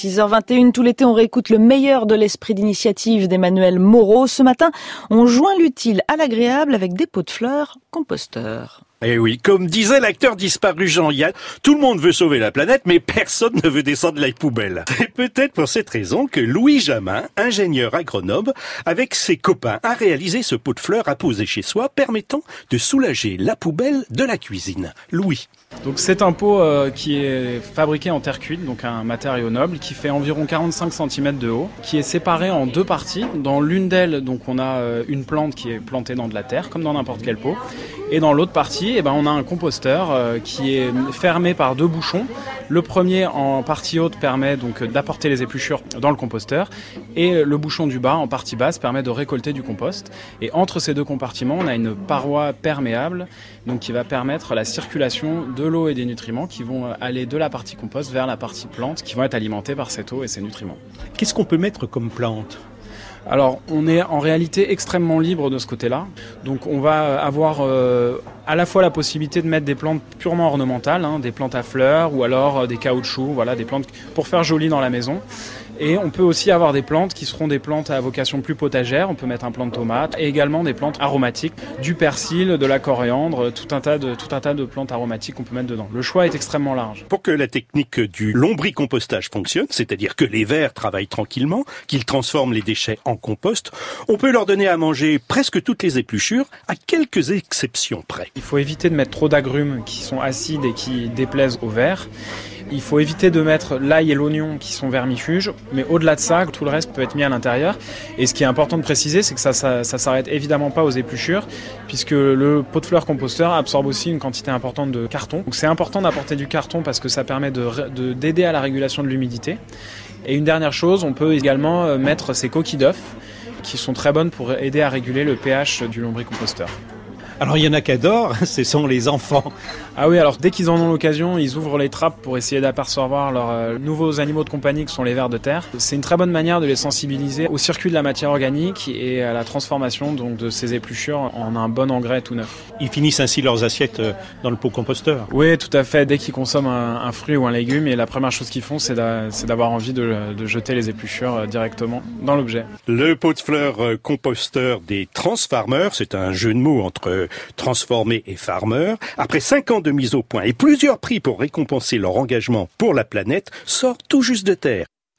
6h21, tout l'été, on réécoute le meilleur de l'esprit d'initiative d'Emmanuel Moreau. Ce matin, on joint l'utile à l'agréable avec des pots de fleurs composteurs. Eh oui, comme disait l'acteur disparu Jean-Yann, tout le monde veut sauver la planète, mais personne ne veut descendre la poubelle. C'est peut-être pour cette raison que Louis Jamin, ingénieur agronome, avec ses copains, a réalisé ce pot de fleurs à poser chez soi, permettant de soulager la poubelle de la cuisine. Louis. Donc c'est un pot euh, qui est fabriqué en terre cuite, donc un matériau noble, qui fait environ 45 cm de haut, qui est séparé en deux parties. Dans l'une d'elles, donc on a euh, une plante qui est plantée dans de la terre, comme dans n'importe quel pot. Et dans l'autre partie, eh ben, on a un composteur euh, qui est fermé par deux bouchons. Le premier en partie haute permet donc d'apporter les épluchures dans le composteur et le bouchon du bas en partie basse permet de récolter du compost. Et entre ces deux compartiments, on a une paroi perméable donc qui va permettre la circulation de l'eau et des nutriments qui vont aller de la partie compost vers la partie plante qui vont être alimentés par cette eau et ces nutriments. Qu'est-ce qu'on peut mettre comme plante? Alors, on est en réalité extrêmement libre de ce côté-là. Donc, on va avoir euh, à la fois la possibilité de mettre des plantes purement ornementales, hein, des plantes à fleurs ou alors euh, des caoutchoucs, voilà, des plantes pour faire joli dans la maison. Et on peut aussi avoir des plantes qui seront des plantes à vocation plus potagère. On peut mettre un plant de tomate et également des plantes aromatiques, du persil, de la coriandre, tout un tas de, tout un tas de plantes aromatiques qu'on peut mettre dedans. Le choix est extrêmement large. Pour que la technique du lombricompostage fonctionne, c'est-à-dire que les vers travaillent tranquillement, qu'ils transforment les déchets en compost, on peut leur donner à manger presque toutes les épluchures, à quelques exceptions près. Il faut éviter de mettre trop d'agrumes qui sont acides et qui déplaisent aux vers. Il faut éviter de mettre l'ail et l'oignon qui sont vermifuges, mais au-delà de ça, tout le reste peut être mis à l'intérieur. Et ce qui est important de préciser, c'est que ça, ça, s'arrête évidemment pas aux épluchures, puisque le pot de fleurs composteur absorbe aussi une quantité importante de carton. Donc c'est important d'apporter du carton parce que ça permet de, d'aider à la régulation de l'humidité. Et une dernière chose, on peut également euh, mettre ces coquilles d'œufs qui sont très bonnes pour aider à réguler le pH du lombricomposteur. Alors il y en a qui adorent, ce sont les enfants. Ah oui, alors dès qu'ils en ont l'occasion, ils ouvrent les trappes pour essayer d'apercevoir leurs euh, nouveaux animaux de compagnie qui sont les vers de terre. C'est une très bonne manière de les sensibiliser au circuit de la matière organique et à la transformation donc de ces épluchures en un bon engrais tout neuf. Ils finissent ainsi leurs assiettes euh, dans le pot composteur. Oui, tout à fait. Dès qu'ils consomment un, fruit ou un légume, et la première chose qu'ils font, c'est d'avoir envie de, de, jeter les épluchures euh, directement dans l'objet. Le pot de fleurs composteur des Transfarmers, c'est un jeu de mots entre transformés et farmers, après cinq ans de mise au point et plusieurs prix pour récompenser leur engagement pour la planète, sort tout juste de terre.